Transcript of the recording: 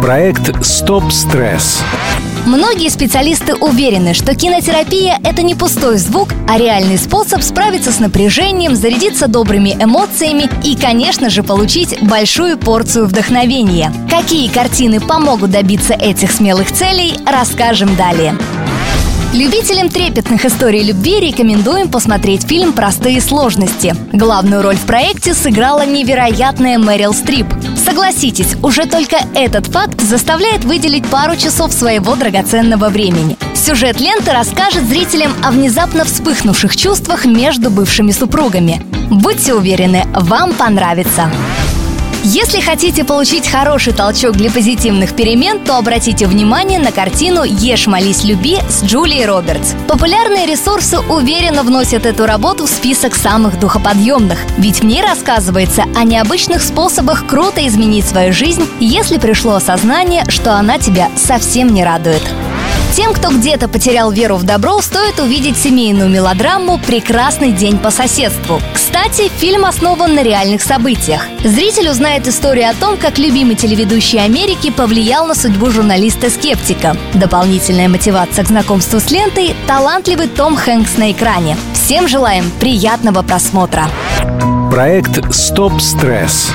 Проект «Стоп стресс». Многие специалисты уверены, что кинотерапия – это не пустой звук, а реальный способ справиться с напряжением, зарядиться добрыми эмоциями и, конечно же, получить большую порцию вдохновения. Какие картины помогут добиться этих смелых целей, расскажем далее. Любителям трепетных историй любви рекомендуем посмотреть фильм «Простые сложности». Главную роль в проекте сыграла невероятная Мэрил Стрип. Согласитесь, уже только этот факт заставляет выделить пару часов своего драгоценного времени. Сюжет ленты расскажет зрителям о внезапно вспыхнувших чувствах между бывшими супругами. Будьте уверены, вам понравится. Если хотите получить хороший толчок для позитивных перемен, то обратите внимание на картину «Ешь, молись, люби» с Джулией Робертс. Популярные ресурсы уверенно вносят эту работу в список самых духоподъемных, ведь в ней рассказывается о необычных способах круто изменить свою жизнь, если пришло осознание, что она тебя совсем не радует. Тем, кто где-то потерял веру в добро, стоит увидеть семейную мелодраму «Прекрасный день по соседству». Кстати, фильм основан на реальных событиях. Зритель узнает историю о том, как любимый телеведущий Америки повлиял на судьбу журналиста-скептика. Дополнительная мотивация к знакомству с лентой – талантливый Том Хэнкс на экране. Всем желаем приятного просмотра. Проект «Стоп стресс».